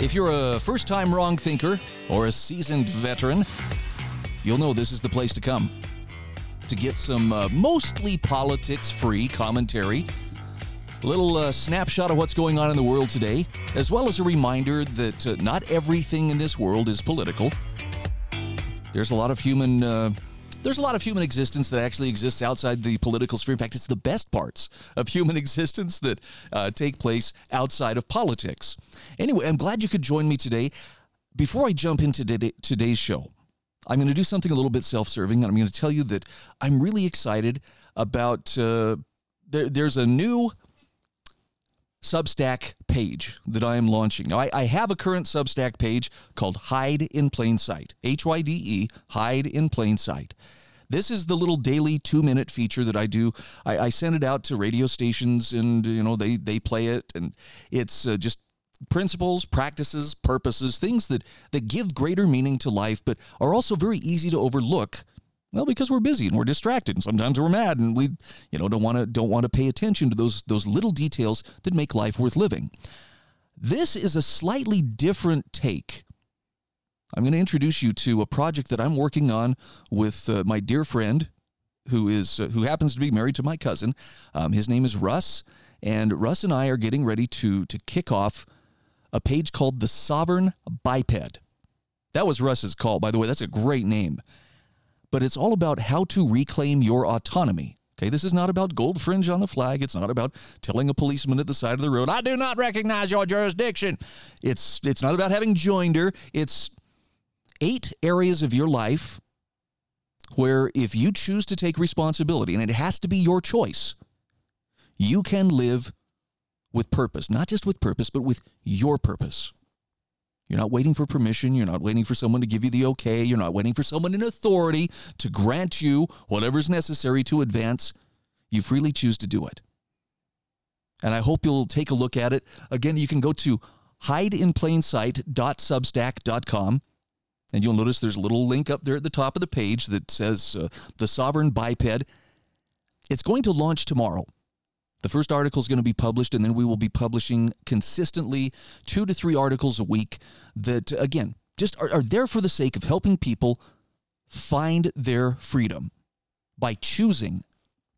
If you're a first time wrong thinker or a seasoned veteran, you'll know this is the place to come to get some uh, mostly politics free commentary, a little uh, snapshot of what's going on in the world today, as well as a reminder that uh, not everything in this world is political. There's a lot of human. There's a lot of human existence that actually exists outside the political sphere. In fact, it's the best parts of human existence that uh, take place outside of politics. Anyway, I'm glad you could join me today. Before I jump into today's show, I'm going to do something a little bit self serving, and I'm going to tell you that I'm really excited about. Uh, there, there's a new Substack page that I am launching. Now, I, I, have a current Substack page called Hyde in Plain Sight, H Y D E, Hyde in Plain Sight. This is the little daily two minute feature that I do. I, I, send it out to radio stations and, you know, they, they play it. And it's uh, just principles, practices, purposes, things that, that give greater meaning to life, but are also very easy to overlook well, because we're busy and we're distracted, and sometimes we're mad, and we, you know, don't want to don't want to pay attention to those those little details that make life worth living. This is a slightly different take. I'm going to introduce you to a project that I'm working on with uh, my dear friend, who is uh, who happens to be married to my cousin. Um, his name is Russ, and Russ and I are getting ready to to kick off a page called the Sovereign Biped. That was Russ's call, by the way. That's a great name but it's all about how to reclaim your autonomy. Okay, this is not about gold fringe on the flag. It's not about telling a policeman at the side of the road, "I do not recognize your jurisdiction." It's it's not about having joinder. It's eight areas of your life where if you choose to take responsibility and it has to be your choice, you can live with purpose, not just with purpose, but with your purpose. You're not waiting for permission. You're not waiting for someone to give you the okay. You're not waiting for someone in authority to grant you whatever's necessary to advance. You freely choose to do it. And I hope you'll take a look at it. Again, you can go to hydeinplainsight.substack.com and you'll notice there's a little link up there at the top of the page that says uh, the Sovereign Biped. It's going to launch tomorrow. The first article is going to be published, and then we will be publishing consistently two to three articles a week that, again, just are, are there for the sake of helping people find their freedom by choosing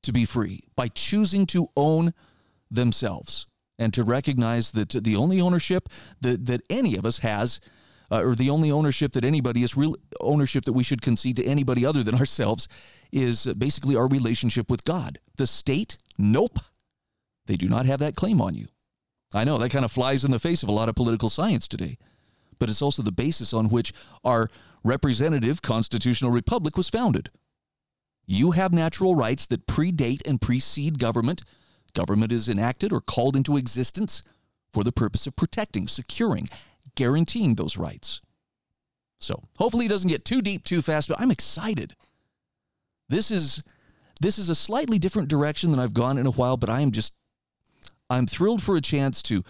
to be free, by choosing to own themselves, and to recognize that the only ownership that, that any of us has. Uh, or the only ownership that anybody is real ownership that we should concede to anybody other than ourselves is basically our relationship with God. The state, nope. They do not have that claim on you. I know that kind of flies in the face of a lot of political science today, but it's also the basis on which our representative constitutional republic was founded. You have natural rights that predate and precede government. Government is enacted or called into existence for the purpose of protecting, securing, guaranteeing those rights. So, hopefully it doesn't get too deep too fast, but I'm excited. This is this is a slightly different direction than I've gone in a while, but I am just I'm thrilled for a chance to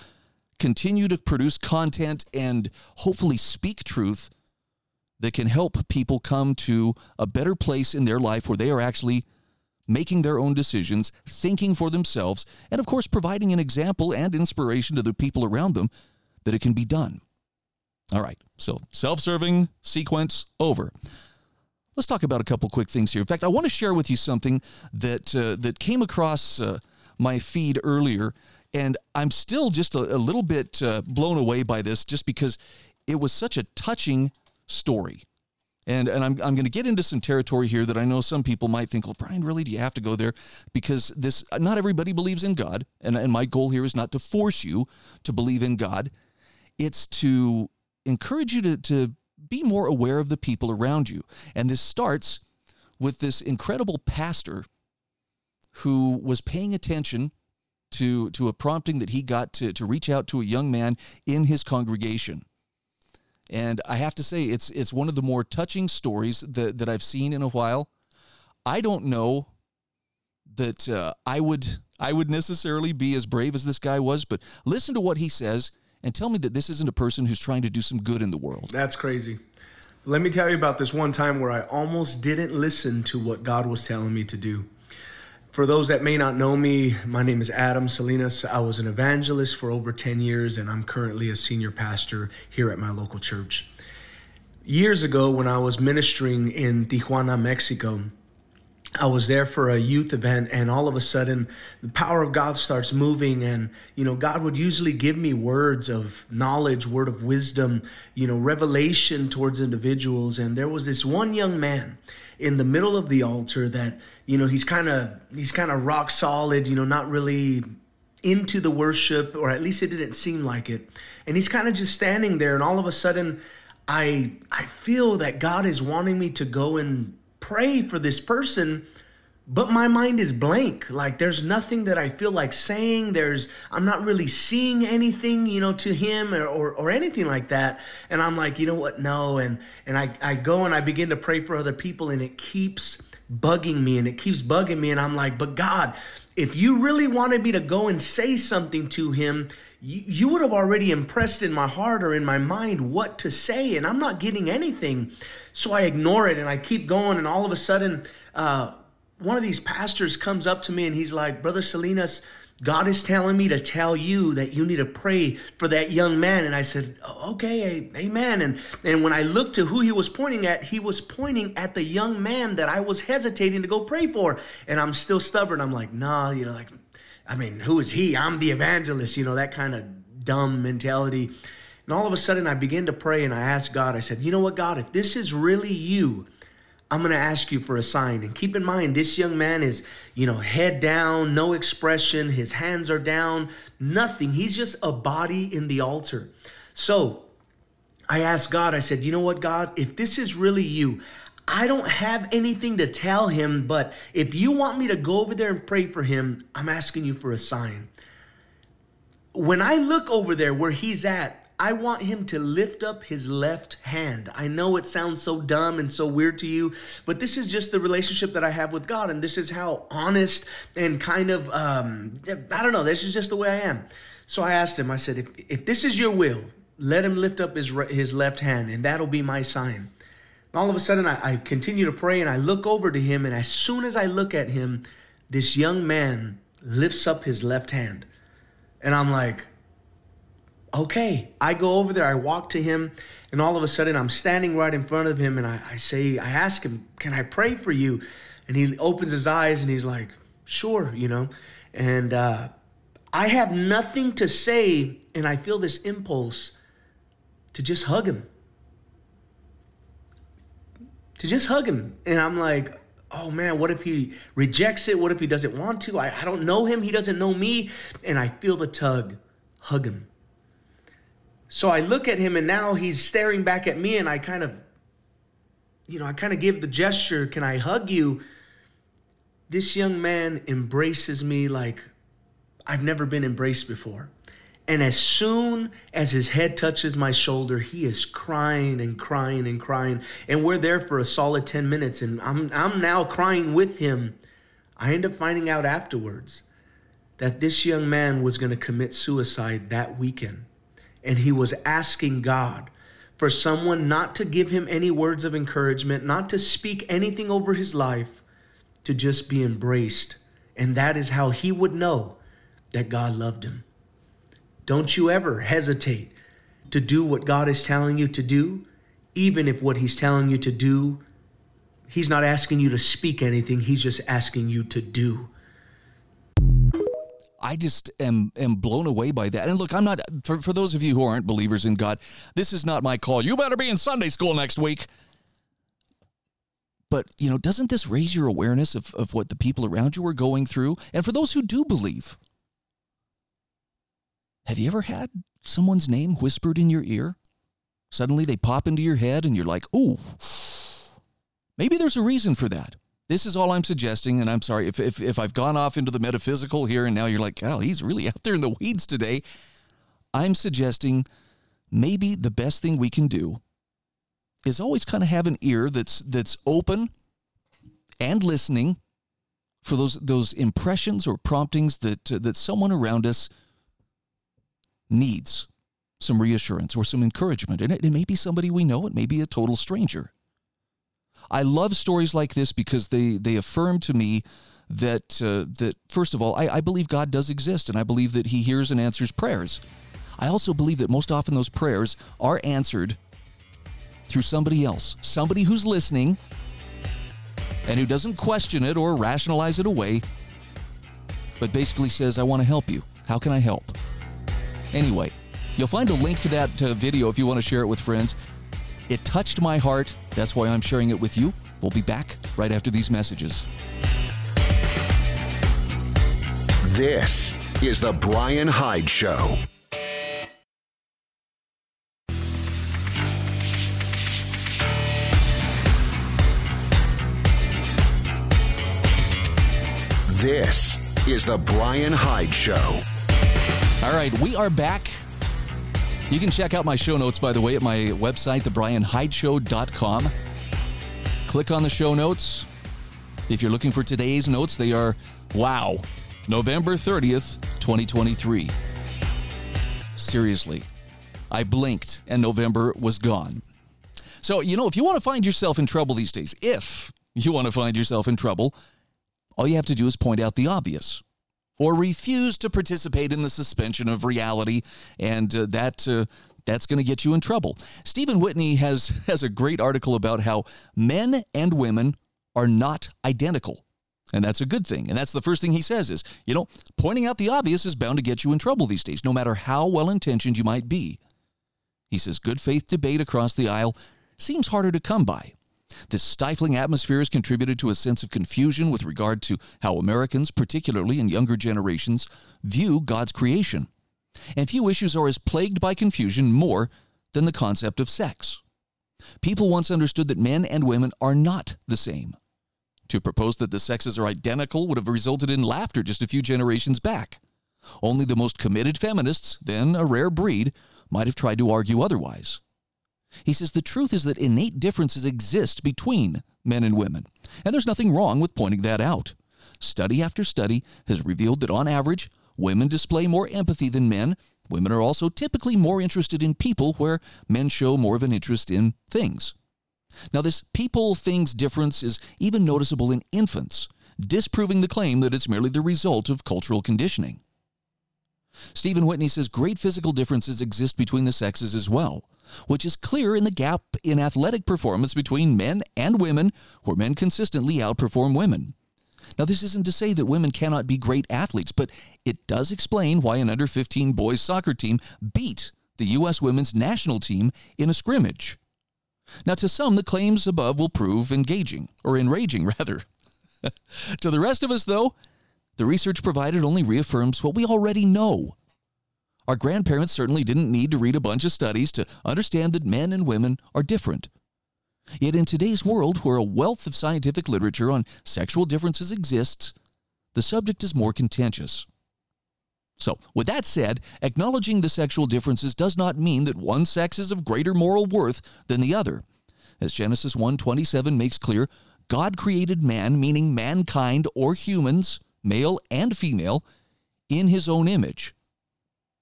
continue to produce content and hopefully speak truth that can help people come to a better place in their life where they are actually making their own decisions, thinking for themselves, and of course, providing an example and inspiration to the people around them that it can be done. All right, so self serving sequence over. Let's talk about a couple quick things here. In fact, I want to share with you something that uh, that came across uh, my feed earlier, and I'm still just a, a little bit uh, blown away by this just because it was such a touching story. And, and I'm, I'm going to get into some territory here that I know some people might think, well, Bryan, really, do you have to go there? Because this, not everybody believes in God. And, and my goal here is not to force you to believe in God, it's to encourage you to, to be more aware of the people around you. And this starts with this incredible pastor who was paying attention to, to a prompting that he got to, to reach out to a young man in his congregation. And I have to say, it's it's one of the more touching stories that, that I've seen in a while. I don't know that uh, I would I would necessarily be as brave as this guy was, but listen to what he says and tell me that this isn't a person who's trying to do some good in the world. That's crazy. Let me tell you about this one time where I almost didn't listen to what God was telling me to do. For those that may not know me, my name is Adam Salinas. I was an evangelist for over 10 years, and I'm currently a senior pastor here at my local church. Years ago, when I was ministering in Tijuana, Mexico, I was there for a youth event, and all of a sudden, the power of God starts moving. And, you know, God would usually give me words of knowledge, word of wisdom, you know, revelation towards individuals. And there was this one young man in the middle of the altar that, you know, he's kind of, he's kind of rock solid, you know, not really into the worship, or at least it didn't seem like it. And he's kind of just standing there, and all of a sudden, I I feel that God is wanting me to go and pray for this person but my mind is blank. Like there's nothing that i feel like saying. There's i'm not really seeing anything you know to him or, or, or, anything like that. And i'm like you know what? No. And and I, I go and i begin to pray for other people and it keeps bugging me and it keeps bugging me. And i'm like but god if you really wanted me to go and say something to him you, you would have already impressed in my heart or in my mind what to say and i'm not getting anything so I ignore it and I keep going. And all of a sudden, uh, one of these pastors comes up to me and he's like, Brother Salinas, God is telling me to tell you that you need to pray for that young man. And I said, oh, okay, amen. And, and when I looked to who he was pointing at, he was pointing at the young man that I was hesitating to go pray for. And I'm still stubborn. I'm like, nah, you know, like, I mean, who is he? I'm the evangelist, you know, that kind of dumb mentality. And all of a sudden, I began to pray and I asked God, I said, You know what, God, if this is really you, I'm going to ask you for a sign. And keep in mind, this young man is, you know, head down, no expression, his hands are down, nothing. He's just a body in the altar. So I asked God, I said, You know what, God, if this is really you, I don't have anything to tell him, but if you want me to go over there and pray for him, I'm asking you for a sign. When I look over there where he's at, I want him to lift up his left hand. I know it sounds so dumb and so weird to you, but this is just the relationship that I have with God. And this is how honest and kind of, um, I don't know, this is just the way I am. So I asked him, I said, if, if this is your will, let him lift up his, his left hand, and that'll be my sign. And all of a sudden, I, I continue to pray and I look over to him. And as soon as I look at him, this young man lifts up his left hand. And I'm like, okay. I go over there, I walk to him, and all of a sudden I'm standing right in front of him and I, I say, I ask him, Can I pray for you? And he opens his eyes and he's like, Sure, you know. And uh, I have nothing to say, and I feel this impulse to just hug him. To just hug him. And I'm like, oh man, what if he rejects it? What if he doesn't want to? I, I don't know him. He doesn't know me. And I feel the tug. Hug him. So I look at him and now he's staring back at me and I kind of, you know, I kind of give the gesture, can I hug you? This young man embraces me like I've never been embraced before. And as soon as his head touches my shoulder, he is crying and crying and crying. And we're there for a solid 10 minutes. And I'm, I'm now crying with him. I end up finding out afterwards that this young man was going to commit suicide that weekend and he was asking God for someone not to give him any words of encouragement, not to speak anything over his life, to just be embraced. And that is how he would know that God loved him. Don't you ever hesitate to do what God is telling you to do, even if what he's telling you to do, he's not asking you to speak anything, he's just asking you to do. I just am am blown away by that. And look, I'm not for, for those of you who aren't believers in God, this is not my call. You better be in Sunday school next week. But, you know, doesn't this raise your awareness of, of what the people around you are going through? And for those who do believe, have you ever had someone's name whispered in your ear? Suddenly they pop into your head and you're like, oh, maybe there's a reason for that. This is all I'm suggesting, and I'm sorry if, if, if I've gone off into the metaphysical here and now you're like, oh, he's really out there in the weeds today. I'm suggesting maybe the best thing we can do is always kind of have an ear that's that's open and listening for those those impressions or promptings that uh, that someone around us needs some reassurance or some encouragement and it, it may be somebody we know it may be a total stranger i love stories like this because they they affirm to me that uh, that first of all I, I believe god does exist and i believe that he hears and answers prayers i also believe that most often those prayers are answered through somebody else somebody who's listening and who doesn't question it or rationalize it away, but basically says, I want to help you. How can I help? Anyway, you'll find a link to that uh, video if you want to share it with friends. It touched my heart. That's why I'm sharing it with you. We'll be back right after these messages. This is The Bryan Hyde Show. This is The Bryan Hyde Show. All right, we are back. You can check out my show notes, by the way, at my website, thebryanhydeshow.com. Click on the show notes. If you're looking for today's notes, they are wow, November 30th, 2023. Seriously, I blinked and November was gone. So, you know, if you want to find yourself in trouble these days, if you want to find yourself in trouble, all you have to do is point out the obvious or refuse to participate in the suspension of reality, and uh, that uh, that's going to get you in trouble. Stephen Whitney has has a great article about how men and women are not identical. And that's a good thing. And that's the first thing he says is, you know, pointing out the obvious is bound to get you in trouble these days, no matter how well intentioned you might be. He says good faith debate across the aisle seems harder to come by. This stifling atmosphere has contributed to a sense of confusion with regard to how Americans, particularly in younger generations, view God's creation. And few issues are as plagued by confusion more than the concept of sex. People once understood that men and women are not the same. To propose that the sexes are identical would have resulted in laughter just a few generations back. Only the most committed feminists, then a rare breed, might have tried to argue otherwise. He says the truth is that innate differences exist between men and women, and there's nothing wrong with pointing that out. Study after study has revealed that on average, women display more empathy than men. Women are also typically more interested in people, where men show more of an interest in things. Now, this people things difference is even noticeable in infants, disproving the claim that it's merely the result of cultural conditioning. Stephen Whitney says great physical differences exist between the sexes as well, which is clear in the gap in athletic performance between men and women, where men consistently outperform women. Now, this isn't to say that women cannot be great athletes, but it does explain why an under 15 boys soccer team beat the U.S. women's national team in a scrimmage. Now, to some, the claims above will prove engaging, or enraging, rather. to the rest of us, though, the research provided only reaffirms what we already know. Our grandparents certainly didn't need to read a bunch of studies to understand that men and women are different. Yet in today's world, where a wealth of scientific literature on sexual differences exists, the subject is more contentious. So, with that said, acknowledging the sexual differences does not mean that one sex is of greater moral worth than the other. As Genesis 1:27 makes clear, God created man, meaning mankind or humans, male and female, in his own image.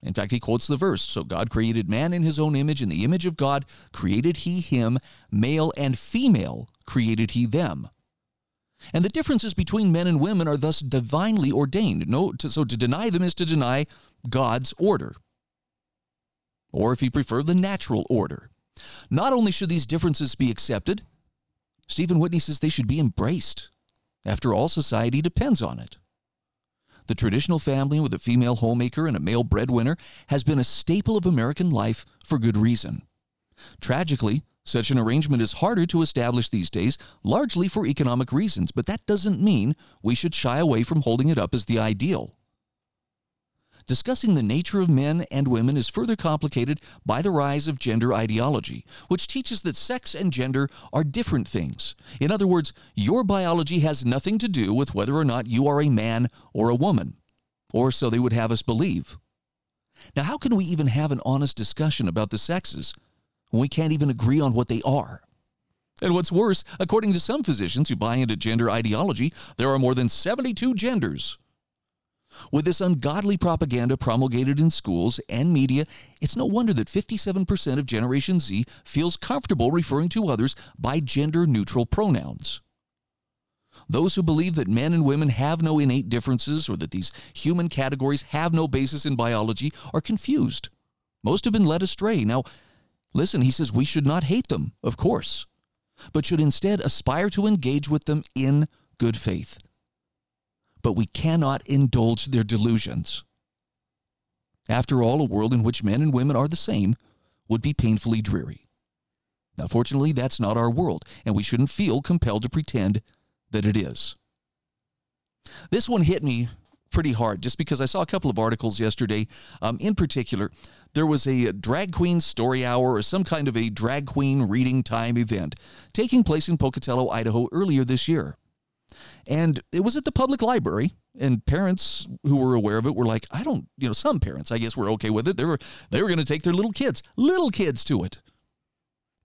In fact, he quotes the verse So God created man in his own image. In the image of God created he him, male and female created he them. And the differences between men and women are thus divinely ordained. No, to, so to deny them is to deny God's order. Or, if you prefer, the natural order. Not only should these differences be accepted, Stephen Whitney says they should be embraced. After all, society depends on it. The traditional family with a female homemaker and a male breadwinner has been a staple of American life for good reason. Tragically, such an arrangement is harder to establish these days, largely for economic reasons, but that doesn't mean we should shy away from holding it up as the ideal. Discussing the nature of men and women is further complicated by the rise of gender ideology, which teaches that sex and gender are different things. In other words, your biology has nothing to do with whether or not you are a man or a woman, or so they would have us believe. Now, how can we even have an honest discussion about the sexes when we can't even agree on what they are? And what's worse, according to some physicians who buy into gender ideology, there are more than 72 genders. With this ungodly propaganda promulgated in schools and media, it's no wonder that 57% of Generation Z feels comfortable referring to others by gender neutral pronouns. Those who believe that men and women have no innate differences or that these human categories have no basis in biology are confused. Most have been led astray. Now, listen, he says we should not hate them, of course, but should instead aspire to engage with them in good faith but we cannot indulge their delusions. After all, a world in which men and women are the same would be painfully dreary. Now, fortunately, that's not our world, and we shouldn't feel compelled to pretend that it is. This one hit me pretty hard just because I saw a couple of articles yesterday. Um, in particular, there was a drag queen story hour or some kind of a drag queen reading time event taking place in Pocatello, Idaho earlier this year. And it was at the public library. And parents who were aware of it were like, I don't, you know, some parents, I guess, were okay with it. They were they were going to take their little kids, little kids to it.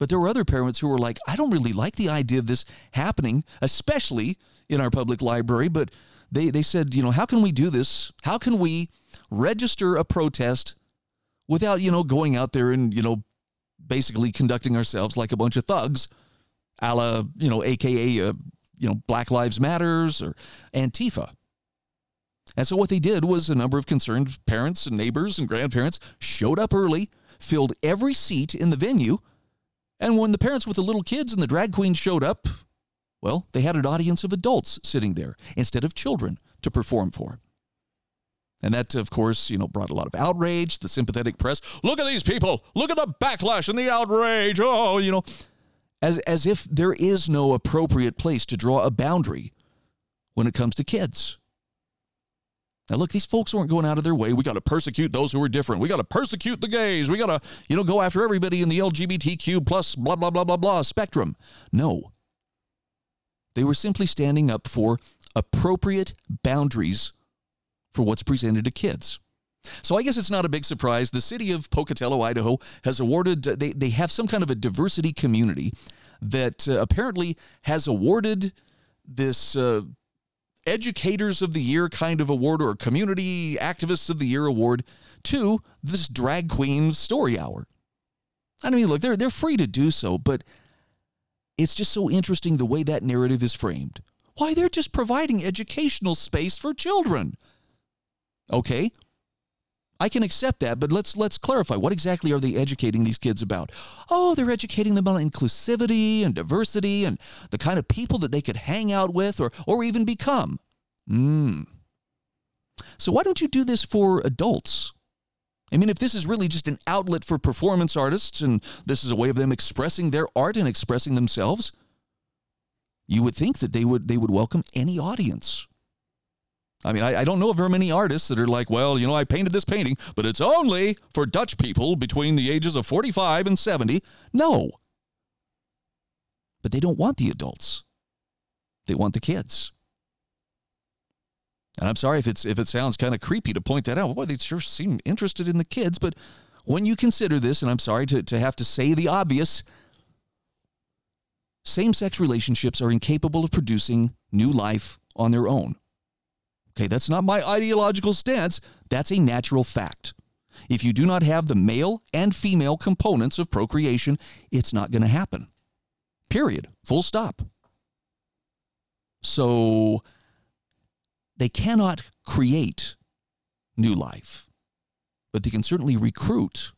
But there were other parents who were like, I don't really like the idea of this happening, especially in our public library. But they, they said, you know, how can we do this? How can we register a protest without, you know, going out there and, you know, basically conducting ourselves like a bunch of thugs, a la, you know, AKA uh, you know, Black Lives Matters or Antifa. And so what they did was a number of concerned parents and neighbors and grandparents showed up early, filled every seat in the venue, and when the parents with the little kids and the drag queens showed up, well, they had an audience of adults sitting there instead of children to perform for. And that, of course, you know, brought a lot of outrage. The sympathetic press, look at these people, look at the backlash and the outrage. Oh, you know, as, as if there is no appropriate place to draw a boundary when it comes to kids. Now, look, these folks weren't going out of their way. We got to persecute those who are different. We got to persecute the gays. We got to, you know, go after everybody in the LGBTQ plus blah, blah, blah, blah, blah spectrum. No. They were simply standing up for appropriate boundaries for what's presented to kids. So I guess it's not a big surprise. The city of Pocatello, Idaho, has awarded, they, they have some kind of a diversity community that uh, apparently has awarded this uh, Educators of the Year kind of award or Community Activists of the Year award to this drag queen story hour. I mean, look, they're, they're free to do so, but it's just so interesting the way that narrative is framed. Why, they're just providing educational space for children. Okay, I can accept that, but let's let's clarify what exactly are they educating these kids about? Oh, they're educating them about inclusivity and diversity and the kind of people that they could hang out with or or even become. Hmm. So why don't you do this for adults? I mean, if this is really just an outlet for performance artists and this is a way of them expressing their art and expressing themselves, you would think that they would they would welcome any audience. I mean, I, I, don't know of very many artists that are like, well, you know, I painted this painting, but it's only for Dutch people between the ages of 45 and 70. No. But they don't want the adults. They want the kids. And I'm sorry if it's if it sounds kind of creepy to point that out. Boy, they sure seem interested in the kids, but when you consider this, and I'm sorry to, to have to say the obvious, same-sex relationships are incapable of producing new life on their own. Okay, that's not my ideological stance. That's a natural fact. If you do not have the male and female components of procreation, it's not going to happen. Period. Full stop. So they cannot create new life, but they can certainly recruit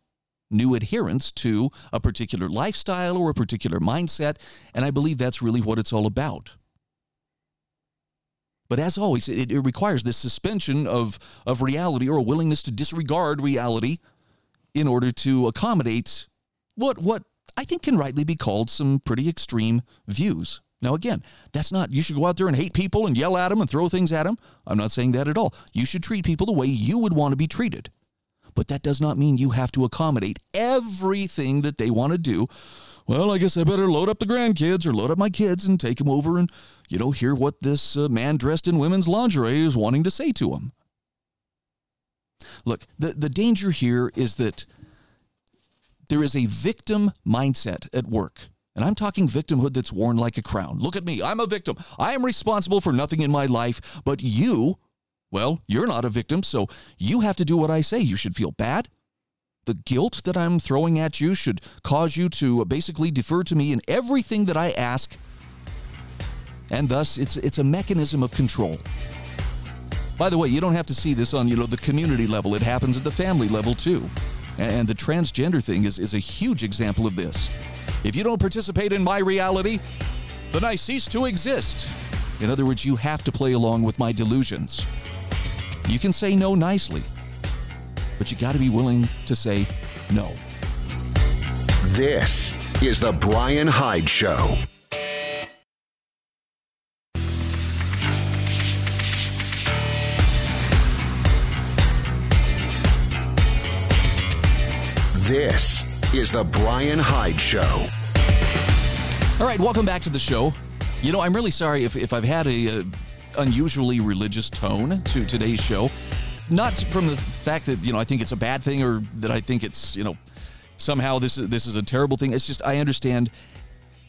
new adherents to a particular lifestyle or a particular mindset. And I believe that's really what it's all about. But as always, it, it requires this suspension of, of reality or a willingness to disregard reality in order to accommodate what, what I think can rightly be called some pretty extreme views. Now, again, that's not, you should go out there and hate people and yell at them and throw things at them. I'm not saying that at all. You should treat people the way you would want to be treated. But that does not mean you have to accommodate everything that they want to do well, I guess I better load up the grandkids or load up my kids and take them over and, you know, hear what this uh, man dressed in women's lingerie is wanting to say to them. Look, the, the danger here is that there is a victim mindset at work. And I'm talking victimhood that's worn like a crown. Look at me. I'm a victim. I am responsible for nothing in my life. But you, well, you're not a victim, so you have to do what I say. You should feel bad. The guilt that I'm throwing at you should cause you to basically defer to me in everything that I ask. And thus, it's, it's a mechanism of control. By the way, you don't have to see this on, you know, the community level. It happens at the family level too. And the transgender thing is, is a huge example of this. If you don't participate in my reality, then I cease to exist. In other words, you have to play along with my delusions. You can say no nicely, but you got to be willing to say no. This is The Bryan Hyde Show. This is The Bryan Hyde Show. All right, welcome back to the show. You know, I'm really sorry if, if I've had a, uh, unusually religious tone to today's show. Not from the fact that, you know, I think it's a bad thing or that I think it's, you know, somehow this is, this is a terrible thing. It's just, I understand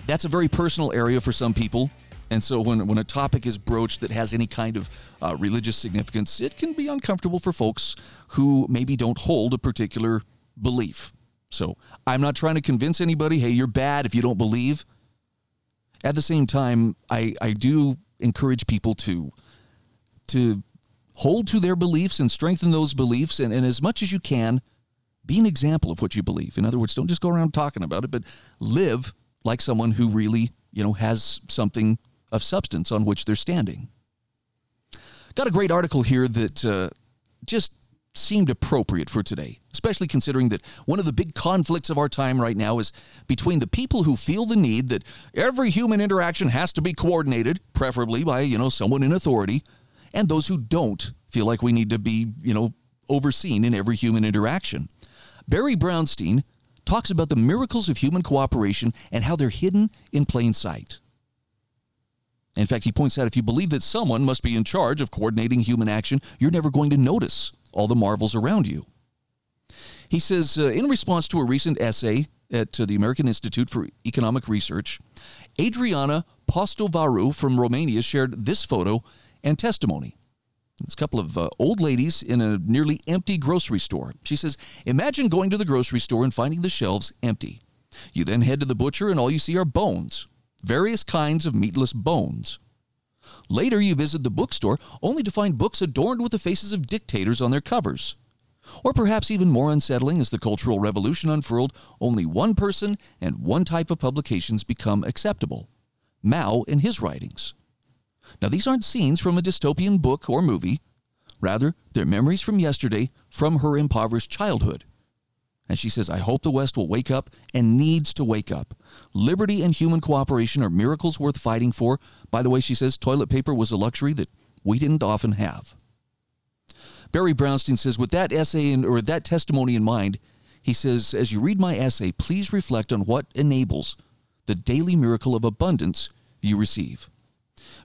that's a very personal area for some people. And so when, when a topic is broached that has any kind of uh, religious significance, it can be uncomfortable for folks who maybe don't hold a particular belief. So I'm not trying to convince anybody, hey, you're bad if you don't believe. At the same time, I, I do encourage people to to hold to their beliefs and strengthen those beliefs and, and as much as you can, be an example of what you believe. In other words, don't just go around talking about it, but live like someone who really, you know, has something of substance on which they're standing. Got a great article here that uh, just seemed appropriate for today, especially considering that one of the big conflicts of our time right now is between the people who feel the need that every human interaction has to be coordinated, preferably by, you know, someone in authority, and those who don't feel like we need to be, you know, overseen in every human interaction. Barry Brownstein talks about the miracles of human cooperation and how they're hidden in plain sight. In fact, he points out if you believe that someone must be in charge of coordinating human action, you're never going to notice all the marvels around you. He says, uh, in response to a recent essay at uh, the American Institute for Economic Research, Adriana Postovaru from Romania shared this photo and testimony. It's a couple of uh, old ladies in a nearly empty grocery store. She says, Imagine going to the grocery store and finding the shelves empty. You then head to the butcher, and all you see are bones, various kinds of meatless bones. Later, you visit the bookstore only to find books adorned with the faces of dictators on their covers. Or perhaps even more unsettling, as the Cultural Revolution unfurled, only one person and one type of publications become acceptable Mao and his writings. Now, these aren't scenes from a dystopian book or movie. Rather, they're memories from yesterday from her impoverished childhood. And she says, I hope the West will wake up and needs to wake up. Liberty and human cooperation are miracles worth fighting for. By the way, she says toilet paper was a luxury that we didn't often have. Barry Brownstein says, with that essay in, or that testimony in mind, he says, as you read my essay, please reflect on what enables the daily miracle of abundance you receive.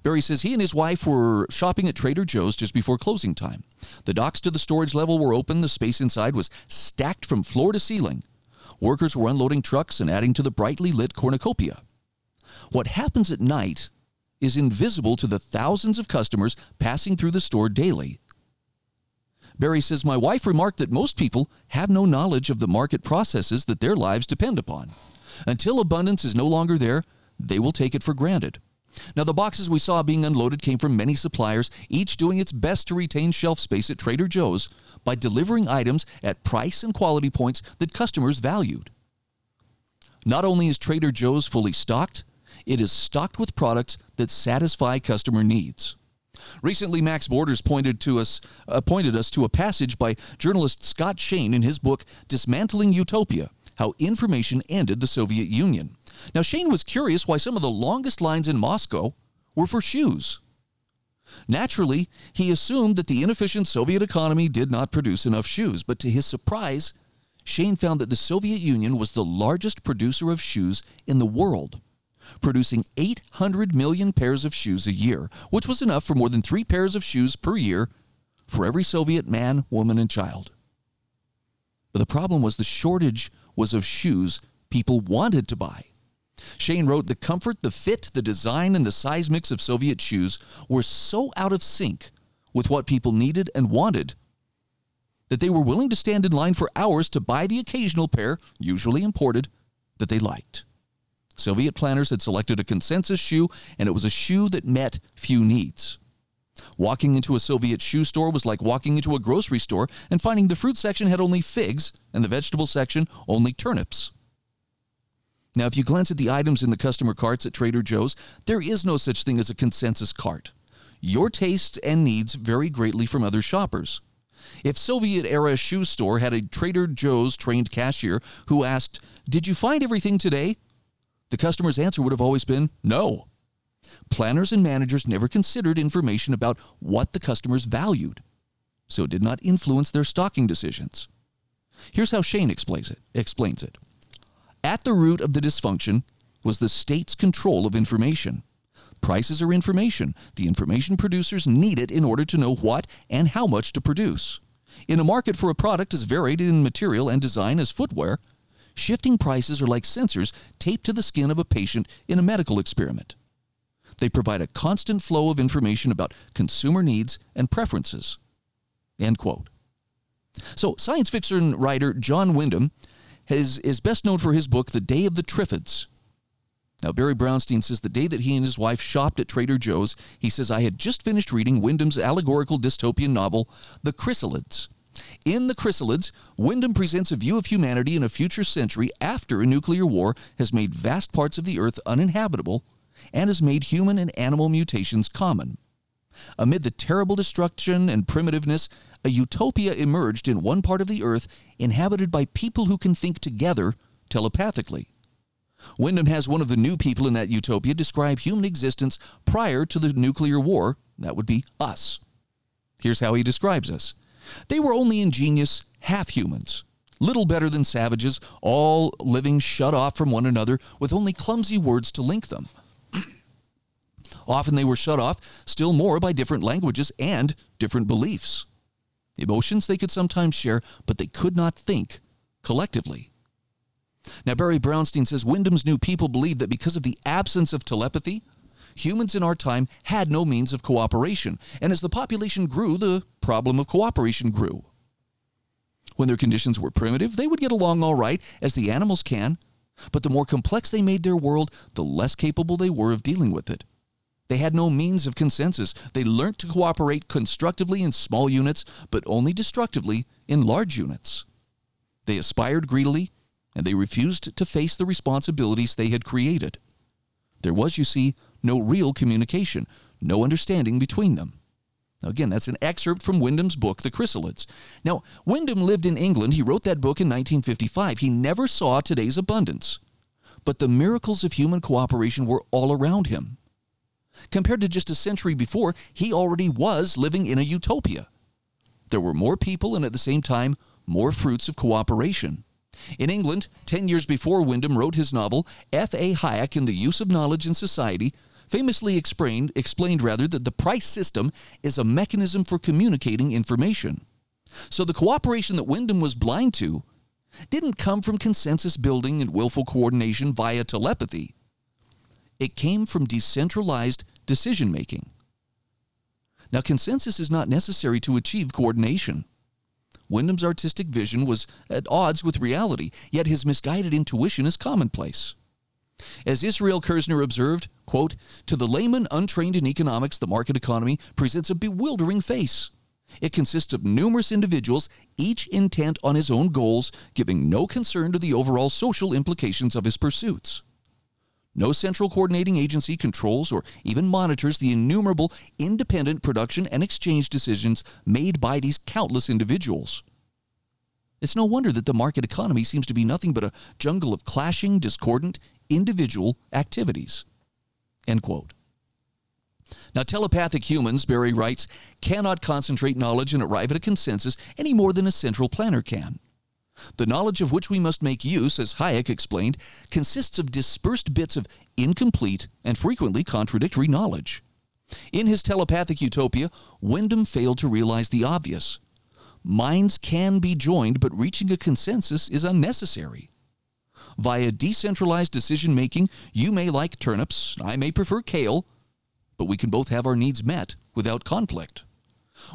Barry says he and his wife were shopping at Trader Joe's just before closing time. The docks to the storage level were open, the space inside was stacked from floor to ceiling. Workers were unloading trucks and adding to the brightly lit cornucopia. What happens at night is invisible to the thousands of customers passing through the store daily. Barry says, My wife remarked that most people have no knowledge of the market processes that their lives depend upon. Until abundance is no longer there, they will take it for granted. Now, the boxes we saw being unloaded came from many suppliers, each doing its best to retain shelf space at Trader Joe's by delivering items at price and quality points that customers valued. Not only is Trader Joe's fully stocked, it is stocked with products that satisfy customer needs. Recently, Max Borders pointed to us uh, pointed us to a passage by journalist Scott Shane in his book Dismantling Utopia: How Information Ended the Soviet Union. Now, Shane was curious why some of the longest lines in Moscow were for shoes. Naturally, he assumed that the inefficient Soviet economy did not produce enough shoes, but to his surprise, Shane found that the Soviet Union was the largest producer of shoes in the world, producing 800 million pairs of shoes a year, which was enough for more than three pairs of shoes per year for every Soviet man, woman, and child. But the problem was the shortage was of shoes people wanted to buy. Shane wrote the comfort, the fit, the design, and the size mix of Soviet shoes were so out of sync with what people needed and wanted that they were willing to stand in line for hours to buy the occasional pair, usually imported, that they liked. Soviet planners had selected a consensus shoe, and it was a shoe that met few needs. Walking into a Soviet shoe store was like walking into a grocery store and finding the fruit section had only figs and the vegetable section only turnips. Now, if you glance at the items in the customer carts at Trader Joe's, there is no such thing as a consensus cart. Your tastes and needs vary greatly from other shoppers. If Soviet era shoe store had a Trader Joe's trained cashier who asked, Did you find everything today? The customer's answer would have always been no. Planners and managers never considered information about what the customers valued, so it did not influence their stocking decisions. Here's how Shane explains it. Explains it. At the root of the dysfunction was the state's control of information. Prices are information. The information producers need it in order to know what and how much to produce. In a market for a product as varied in material and design as footwear, shifting prices are like sensors taped to the skin of a patient in a medical experiment. They provide a constant flow of information about consumer needs and preferences. End quote. So, science fiction writer John Wyndham has, is best known for his book, The Day of the Triffids. Now, Barry Brownstein says the day that he and his wife shopped at Trader Joe's, he says, I had just finished reading Wyndham's allegorical dystopian novel, The Chrysalids. In The Chrysalids, Wyndham presents a view of humanity in a future century after a nuclear war has made vast parts of the earth uninhabitable and has made human and animal mutations common. Amid the terrible destruction and primitiveness, a utopia emerged in one part of the earth inhabited by people who can think together telepathically. Wyndham has one of the new people in that utopia describe human existence prior to the nuclear war. That would be us. Here's how he describes us they were only ingenious half humans, little better than savages, all living shut off from one another with only clumsy words to link them. Often they were shut off still more by different languages and different beliefs. Emotions they could sometimes share, but they could not think collectively. Now, Barry Brownstein says Wyndham's new people believed that because of the absence of telepathy, humans in our time had no means of cooperation, and as the population grew, the problem of cooperation grew. When their conditions were primitive, they would get along all right, as the animals can, but the more complex they made their world, the less capable they were of dealing with it. They had no means of consensus. They learnt to cooperate constructively in small units, but only destructively in large units. They aspired greedily, and they refused to face the responsibilities they had created. There was, you see, no real communication, no understanding between them. Now, again, that's an excerpt from Wyndham's book, The Chrysalids. Now, Wyndham lived in England. He wrote that book in 1955. He never saw today's abundance. But the miracles of human cooperation were all around him. Compared to just a century before, he already was living in a utopia. There were more people and at the same time, more fruits of cooperation. In England, 10 years before Wyndham wrote his novel, F.A. Hayek in the Use of Knowledge in Society famously explained, explained rather that the price system is a mechanism for communicating information. So the cooperation that Wyndham was blind to didn't come from consensus building and willful coordination via telepathy. It came from decentralized decision making. Now, consensus is not necessary to achieve coordination. Wyndham's artistic vision was at odds with reality, yet his misguided intuition is commonplace. As Israel Kirzner observed, quote, to the layman untrained in economics, the market economy presents a bewildering face. It consists of numerous individuals, each intent on his own goals, giving no concern to the overall social implications of his pursuits. No central coordinating agency controls or even monitors the innumerable independent production and exchange decisions made by these countless individuals. It's no wonder that the market economy seems to be nothing but a jungle of clashing, discordant, individual activities. End quote. Now, telepathic humans, Barry writes, cannot concentrate knowledge and arrive at a consensus any more than a central planner can. The knowledge of which we must make use, as Hayek explained, consists of dispersed bits of incomplete and frequently contradictory knowledge. In his telepathic utopia, Wyndham failed to realize the obvious. Minds can be joined, but reaching a consensus is unnecessary. Via decentralized decision making, you may like turnips, I may prefer kale, but we can both have our needs met without conflict.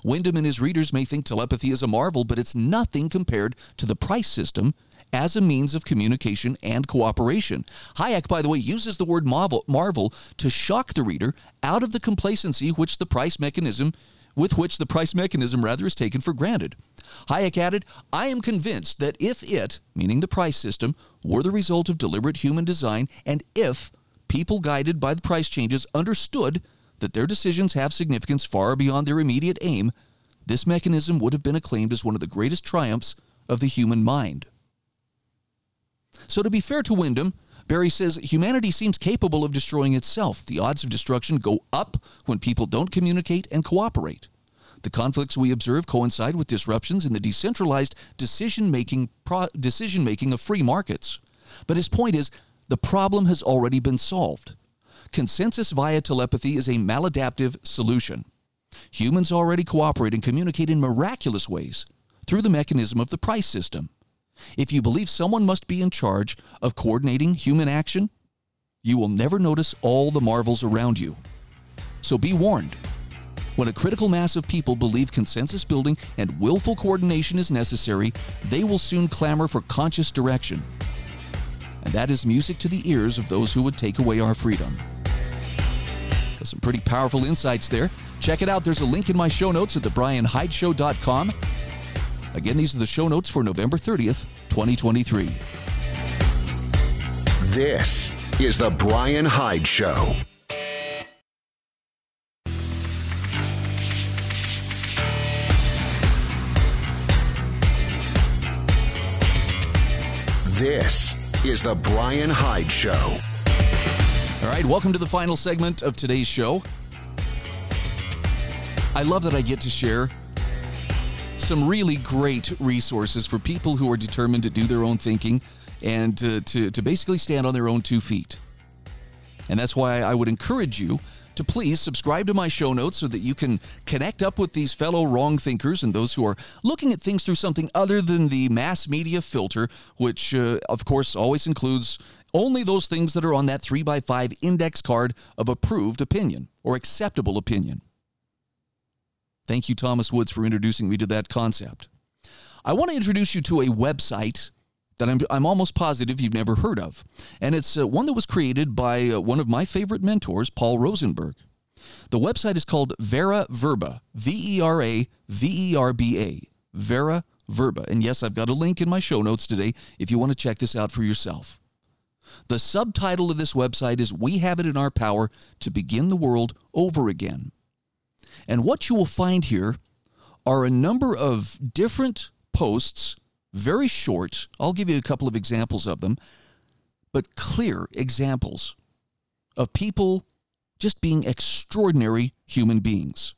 Wyndham and his readers may think telepathy is a marvel, but it's nothing compared to the price system as a means of communication and cooperation. Hayek, by the way, uses the word marvel, marvel to shock the reader out of the complacency which the price mechanism with which the price mechanism rather is taken for granted. Hayek added, I am convinced that if it, meaning the price system, were the result of deliberate human design, and if people guided by the price changes understood that their decisions have significance far beyond their immediate aim, this mechanism would have been acclaimed as one of the greatest triumphs of the human mind. So, to be fair to Wyndham, Barry says humanity seems capable of destroying itself. The odds of destruction go up when people don't communicate and cooperate. The conflicts we observe coincide with disruptions in the decentralized decision making pro- decision making of free markets. But his point is the problem has already been solved. Consensus via telepathy is a maladaptive solution. Humans already cooperate and communicate in miraculous ways through the mechanism of the price system. If you believe someone must be in charge of coordinating human action, you will never notice all the marvels around you. So be warned. When a critical mass of people believe consensus building and willful coordination is necessary, they will soon clamor for conscious direction. And that is music to the ears of those who would take away our freedom. Some pretty powerful insights there. Check it out. There's a link in my show notes at thebryanhydeshow.com. Again, these are the show notes for November 30th, 2023. This is The Bryan Hyde Show. This is The Bryan Hyde Show. All right, welcome to the final segment of today's show. I love that I get to share some really great resources for people who are determined to do their own thinking and to, to, to basically stand on their own two feet. And that's why I would encourage you to please subscribe to my show notes so that you can connect up with these fellow wrong thinkers and those who are looking at things through something other than the mass media filter, which, uh, of course, always includes only those things that are on that 3x5 index card of approved opinion or acceptable opinion. Thank you, Thomas Woods, for introducing me to that concept. I want to introduce you to a website that I'm, I'm almost positive you've never heard of. And it's uh, one that was created by uh, one of my favorite mentors, Paul Rosenberg. The website is called Vera Verba, V E R A V E R B A, Vera Verba. And yes, I've got a link in my show notes today if you want to check this out for yourself. The subtitle of this website is We Have It in Our Power to Begin the World Over Again. And what you will find here are a number of different posts, very short. I'll give you a couple of examples of them, but clear examples of people just being extraordinary human beings.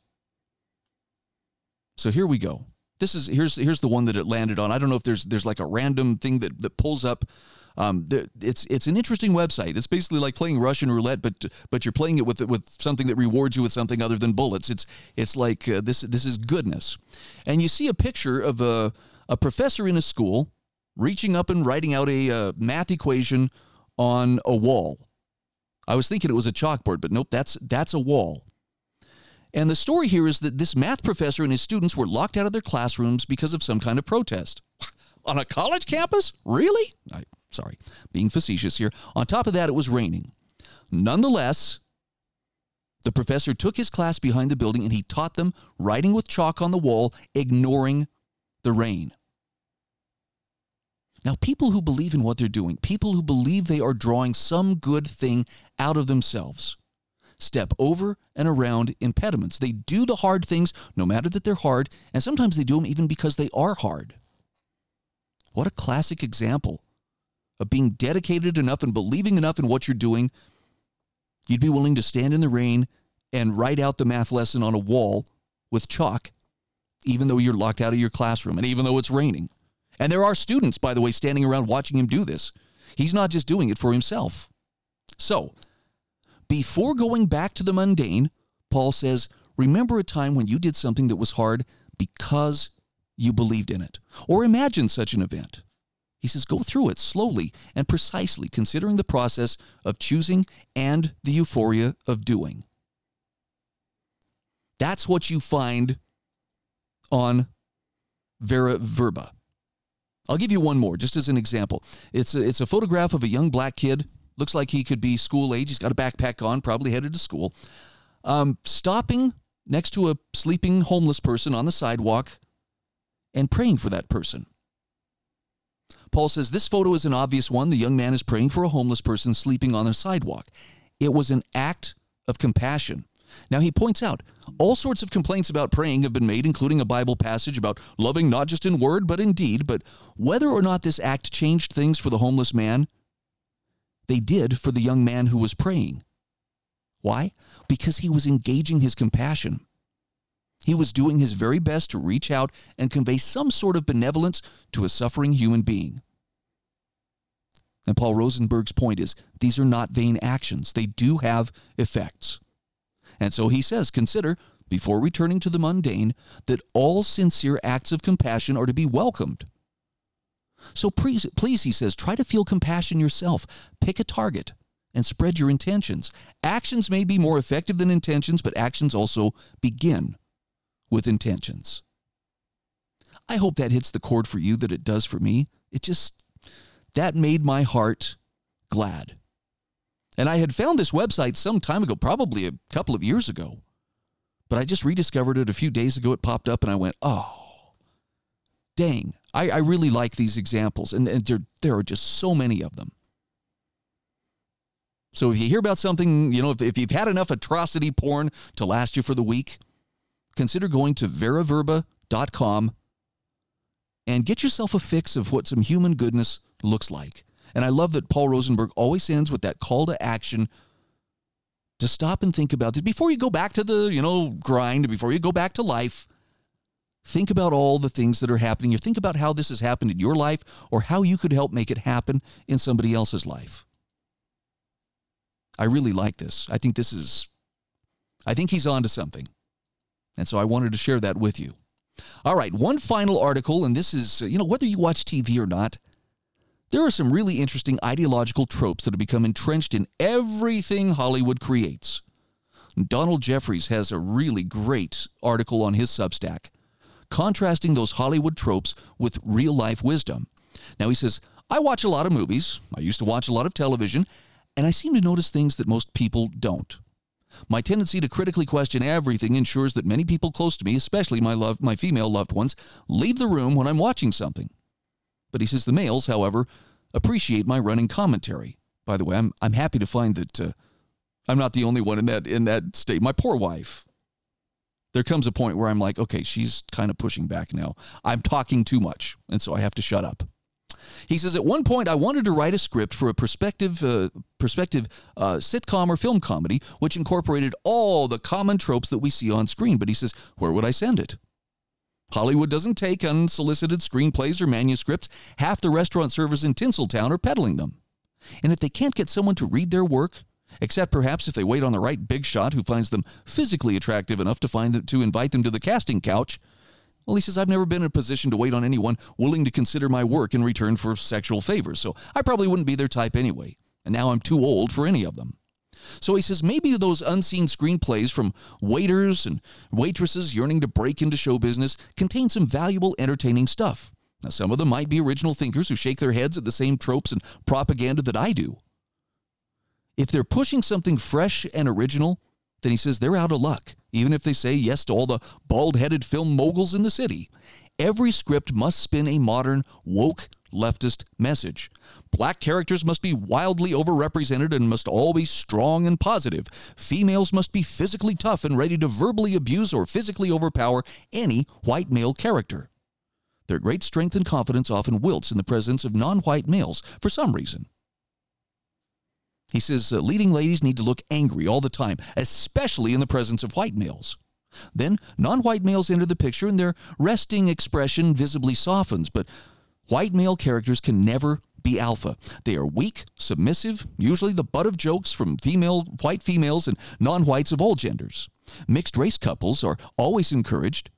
So here we go. This is here's here's the one that it landed on. I don't know if there's there's like a random thing that, that pulls up um, it's it's an interesting website. It's basically like playing Russian roulette, but but you're playing it with with something that rewards you with something other than bullets. It's it's like uh, this this is goodness, and you see a picture of a a professor in a school reaching up and writing out a uh, math equation on a wall. I was thinking it was a chalkboard, but nope, that's that's a wall. And the story here is that this math professor and his students were locked out of their classrooms because of some kind of protest. On a college campus? Really? I, Sorry, being facetious here. On top of that, it was raining. Nonetheless, the professor took his class behind the building and he taught them writing with chalk on the wall, ignoring the rain. Now, people who believe in what they're doing, people who believe they are drawing some good thing out of themselves, step over and around impediments. They do the hard things no matter that they're hard, and sometimes they do them even because they are hard. What a classic example of being dedicated enough and believing enough in what you're doing, you'd be willing to stand in the rain and write out the math lesson on a wall with chalk, even though you're locked out of your classroom and even though it's raining. And there are students, by the way, standing around watching him do this. He's not just doing it for himself. So, before going back to the mundane, Paul says, Remember a time when you did something that was hard because you believed in it. Or imagine such an event. He says, Go through it slowly and precisely, considering the process of choosing and the euphoria of doing. That's what you find on Vera Verba. I'll give you one more, just as an example. It's a, it's a photograph of a young black kid. Looks like he could be school age. He's got a backpack on, probably headed to school. Um, stopping next to a sleeping homeless person on the sidewalk and praying for that person. Paul says this photo is an obvious one. The young man is praying for a homeless person sleeping on the sidewalk. It was an act of compassion. Now, he points out all sorts of complaints about praying have been made, including a Bible passage about loving not just in word, but in deed. But whether or not this act changed things for the homeless man, they did for the young man who was praying. Why? Because he was engaging his compassion. He was doing his very best to reach out and convey some sort of benevolence to a suffering human being. And Paul Rosenberg's point is these are not vain actions, they do have effects. And so he says, consider, before returning to the mundane, that all sincere acts of compassion are to be welcomed. So please, please, he says, try to feel compassion yourself. Pick a target and spread your intentions. Actions may be more effective than intentions, but actions also begin with intentions. I hope that hits the chord for you that it does for me. It just, that made my heart glad. And I had found this website some time ago, probably a couple of years ago. But I just rediscovered it a few days ago. It popped up and I went, oh, dang. I, I really like these examples. And, there, there are just so many of them. So if you hear about something, you know, if, if you've had enough atrocity porn to last you for the week, consider going to veraverba.com and get yourself a fix of what some human goodness looks like. And I love that Paul Rosenberg always ends with that call to action to stop and think about this before you go back to the, you know, grind, before you go back to life. Think about all the things that are happening. You think about how this has happened in your life or how you could help make it happen in somebody else's life. I really like this. I think this is, I think he's on to something. And so I wanted to share that with you. All right, one final article, and this is, you know, whether you watch TV or not, there are some really interesting ideological tropes that have become entrenched in everything Hollywood creates. Donald Jeffries has a really great article on his Substack contrasting those Hollywood tropes with real life wisdom. Now, he says, I watch a lot of movies, I used to watch a lot of television, and I seem to notice things that most people don't. My tendency to critically question everything ensures that many people close to me, especially my love, my female loved ones, leave the room when I'm watching something. But he says the males, however, appreciate my running commentary. By the way, I'm, I'm happy to find that uh, I'm not the only one in that, in that state. My poor wife. There comes a point where I'm like, okay, she's kind of pushing back now. I'm talking too much, and so I have to shut up. He says, at one point, I wanted to write a script for a prospective, uh, prospective uh, sitcom or film comedy which incorporated all the common tropes that we see on screen. But he says, where would I send it? Hollywood doesn't take unsolicited screenplays or manuscripts. Half the restaurant servers in Tinseltown are peddling them. And if they can't get someone to read their work, except perhaps if they wait on the right big shot who finds them physically attractive enough to find them, to invite them to the casting couch, well, he says, I've never been in a position to wait on anyone willing to consider my work in return for sexual favors, so I probably wouldn't be their type anyway. And now I'm too old for any of them. So he says maybe those unseen screenplays from waiters and waitresses yearning to break into show business contain some valuable, entertaining stuff. Now, some of them might be original thinkers who shake their heads at the same tropes and propaganda that I do. If they're pushing something fresh and original, then he says they're out of luck, even if they say yes to all the bald headed film moguls in the city. Every script must spin a modern, woke, leftist message. Black characters must be wildly overrepresented and must always be strong and positive. Females must be physically tough and ready to verbally abuse or physically overpower any white male character. Their great strength and confidence often wilts in the presence of non white males for some reason. He says uh, leading ladies need to look angry all the time, especially in the presence of white males. Then non white males enter the picture and their resting expression visibly softens, but White male characters can never be alpha. They are weak, submissive, usually the butt of jokes from female white females and non-whites of all genders. Mixed race couples are always encouraged.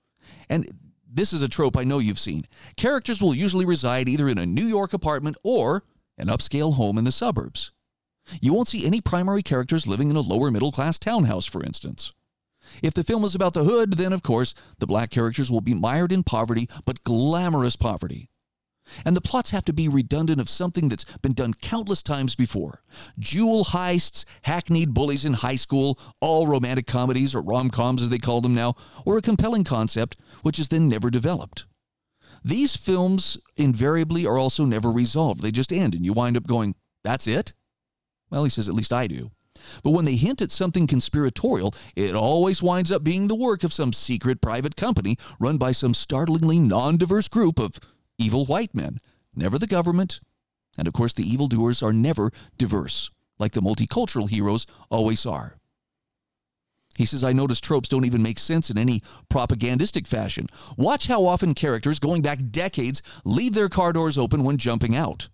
And this is a trope I know you've seen. Characters will usually reside either in a New York apartment or an upscale home in the suburbs. You won't see any primary characters living in a lower middle class townhouse, for instance. If the film is about the hood, then of course the black characters will be mired in poverty, but glamorous poverty. And the plots have to be redundant of something that's been done countless times before. Jewel heists, hackneyed bullies in high school, all romantic comedies or rom coms as they call them now, or a compelling concept which is then never developed. These films invariably are also never resolved. They just end, and you wind up going, That's it? Well, he says, At least I do. But when they hint at something conspiratorial, it always winds up being the work of some secret private company run by some startlingly non diverse group of evil white men, never the government. And of course, the evildoers are never diverse, like the multicultural heroes always are. He says, I notice tropes don't even make sense in any propagandistic fashion. Watch how often characters going back decades leave their car doors open when jumping out.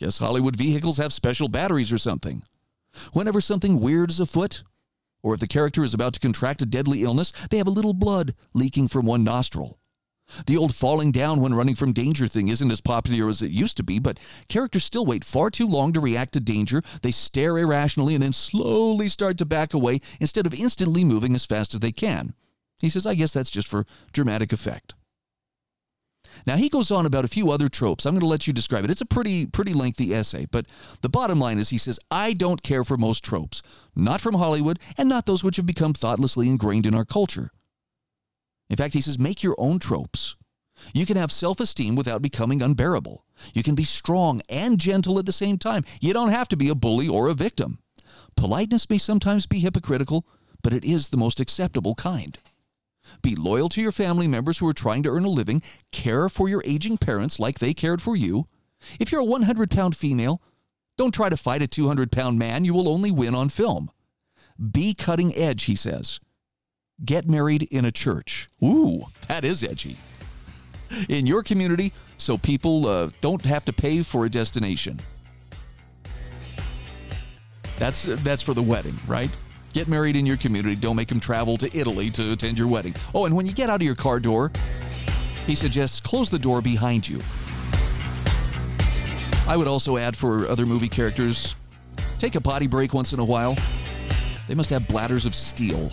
Guess Hollywood vehicles have special batteries or something. Whenever something weird is afoot, or if the character is about to contract a deadly illness, they have a little blood leaking from one nostril. The old falling down when running from danger thing isn't as popular as it used to be, but characters still wait far too long to react to danger. They stare irrationally and then slowly start to back away instead of instantly moving as fast as they can. He says, I guess that's just for dramatic effect. Now he goes on about a few other tropes. I'm going to let you describe it. It's a pretty pretty lengthy essay, but the bottom line is he says, "I don't care for most tropes, not from Hollywood and not those which have become thoughtlessly ingrained in our culture. In fact, he says, make your own tropes. You can have self esteem without becoming unbearable. You can be strong and gentle at the same time. You don't have to be a bully or a victim. Politeness may sometimes be hypocritical, but it is the most acceptable kind. Be loyal to your family members who are trying to earn a living. Care for your aging parents like they cared for you. If you're a 100 pound female, don't try to fight a 200 pound man. You will only win on film. Be cutting edge, he says. Get married in a church. Ooh, that is edgy. In your community, so people uh, don't have to pay for a destination. That's that's for the wedding, right? Get married in your community. Don't make them travel to Italy to attend your wedding. Oh, and when you get out of your car door, he suggests close the door behind you. I would also add for other movie characters, take a potty break once in a while. They must have bladders of steel.